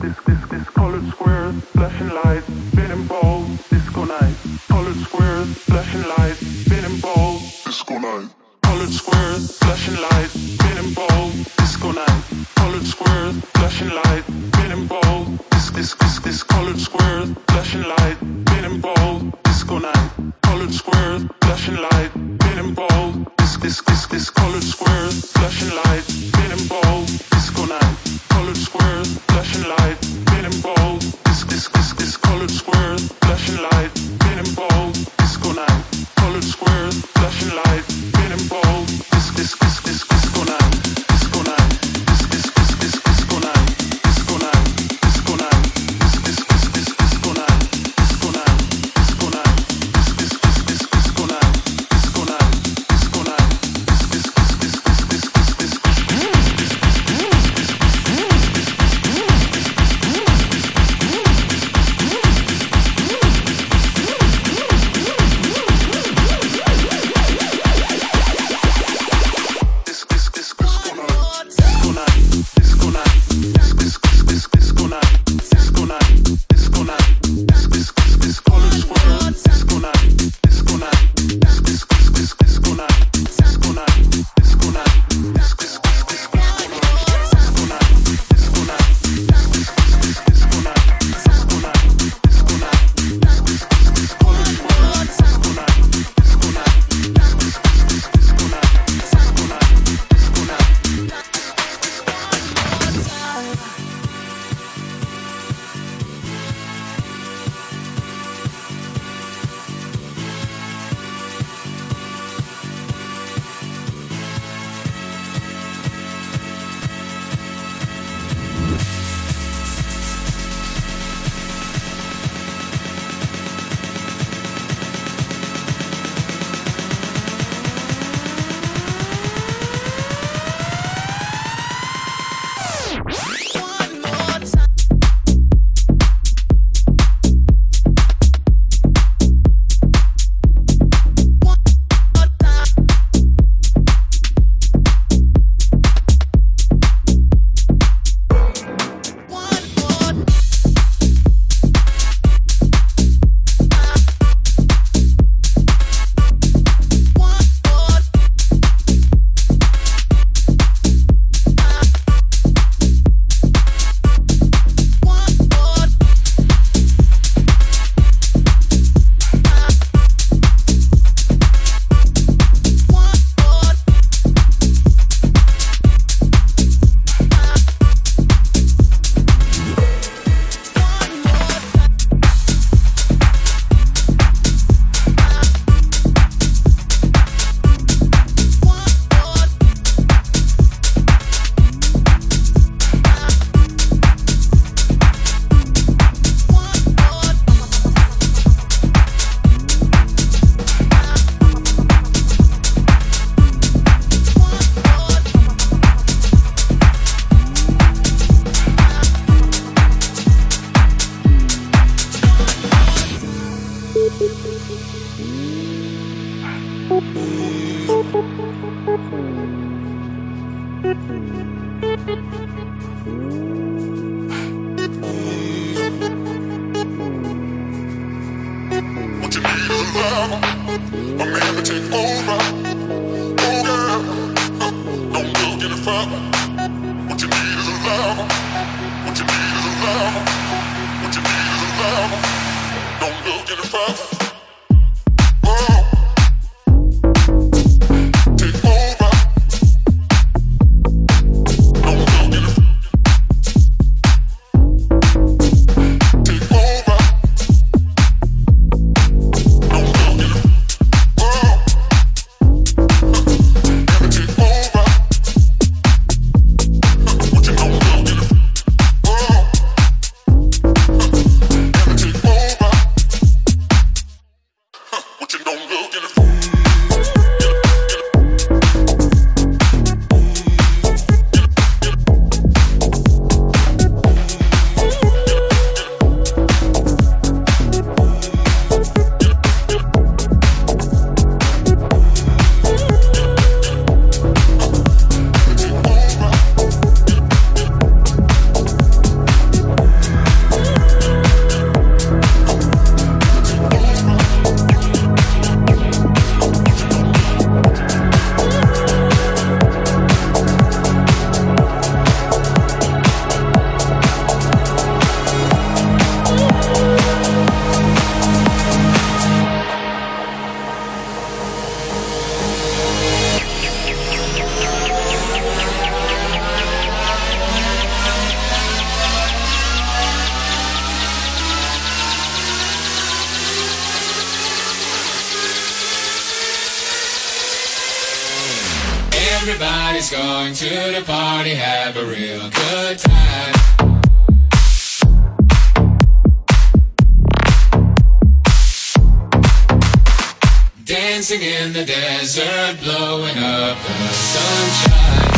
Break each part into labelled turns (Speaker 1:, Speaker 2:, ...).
Speaker 1: this, this. forever.
Speaker 2: I'm here to take over. Everybody's going to the party, have a real good time. dancing in the desert, blowing up the sunshine.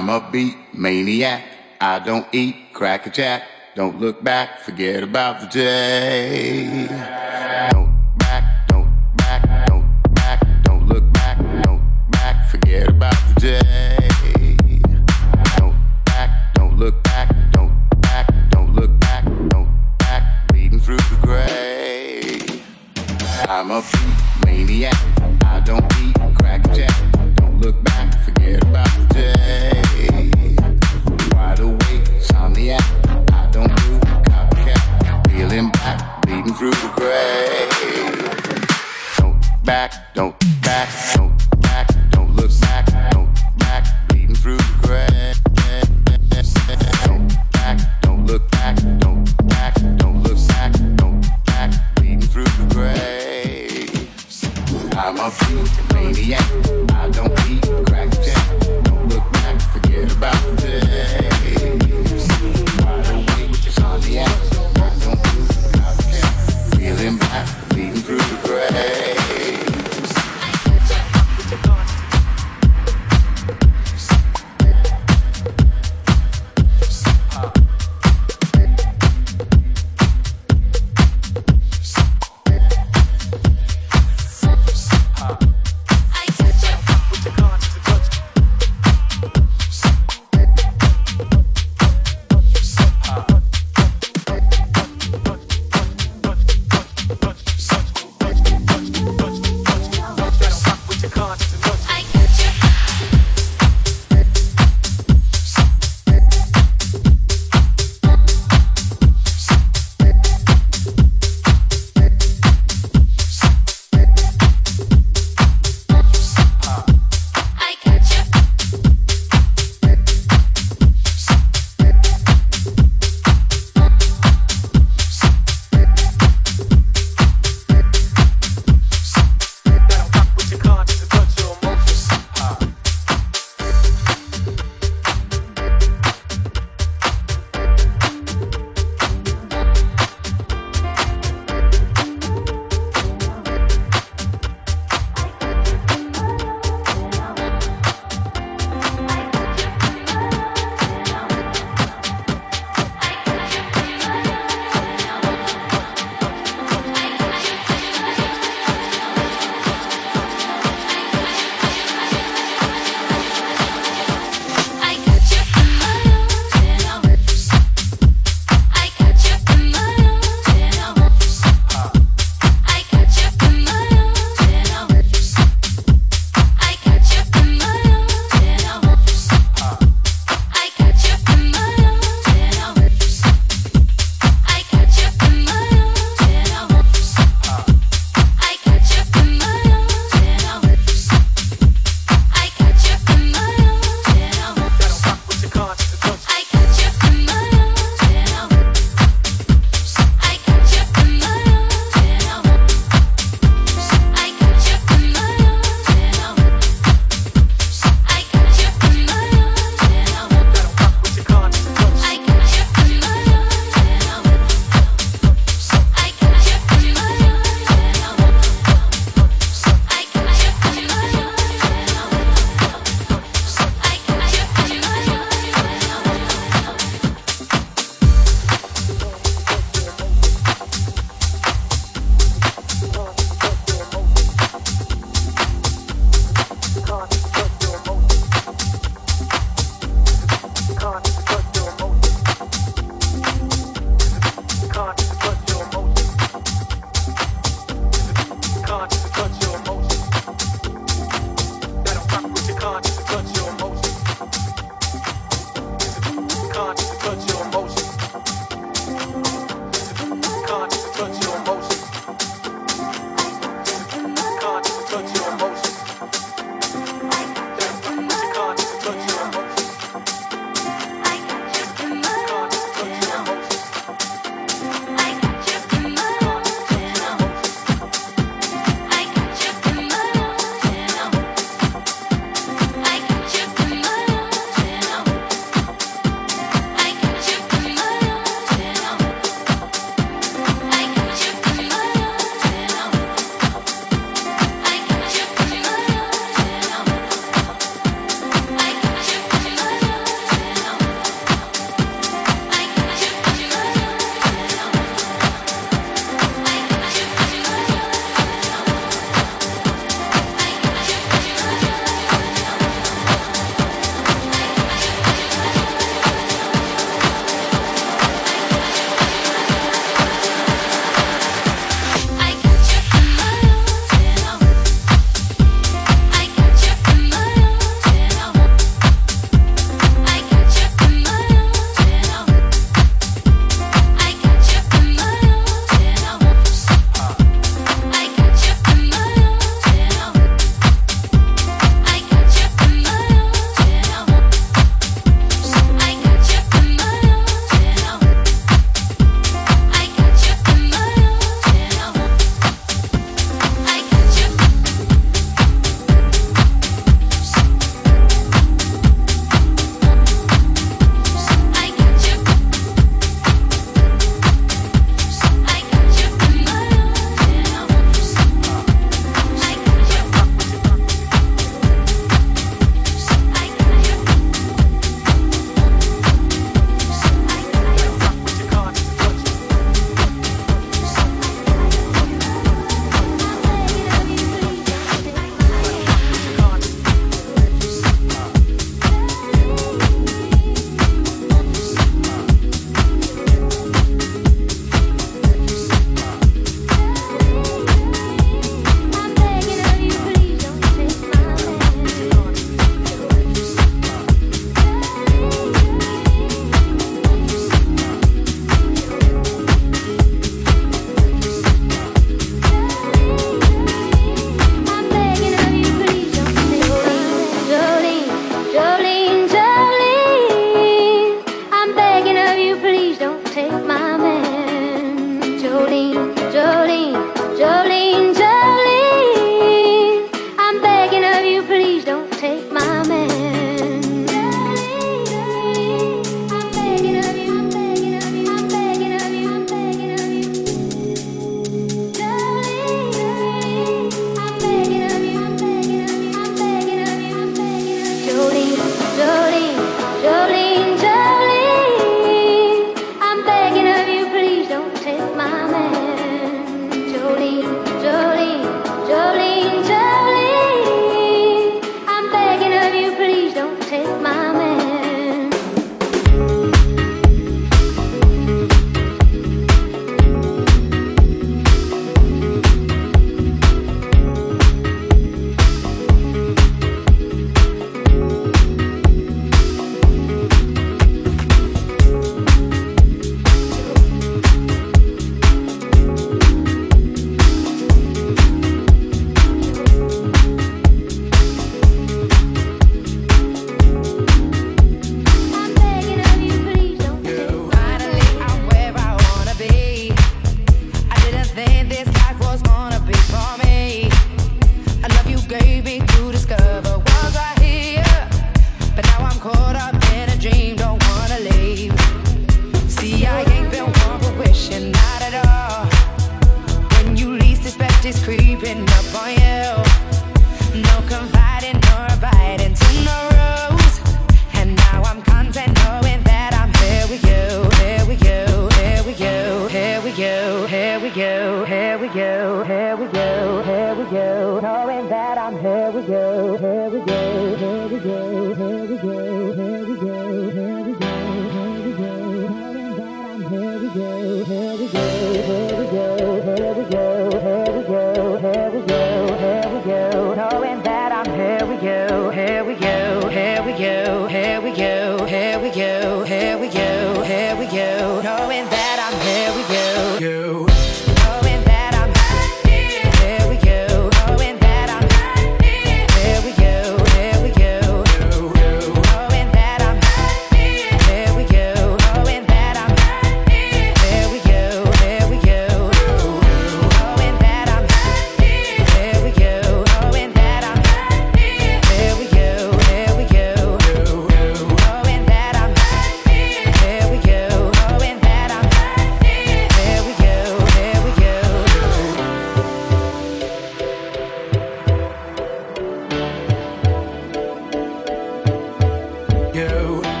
Speaker 3: I'm a beat maniac. I don't eat cracker jack. Don't look back, forget about the day. Don't back, don't back, don't back, don't look back, don't back, forget about the day. Don't back, don't look back, don't back, don't look back, don't back, bleeding through the
Speaker 2: grave. I'm a beat maniac.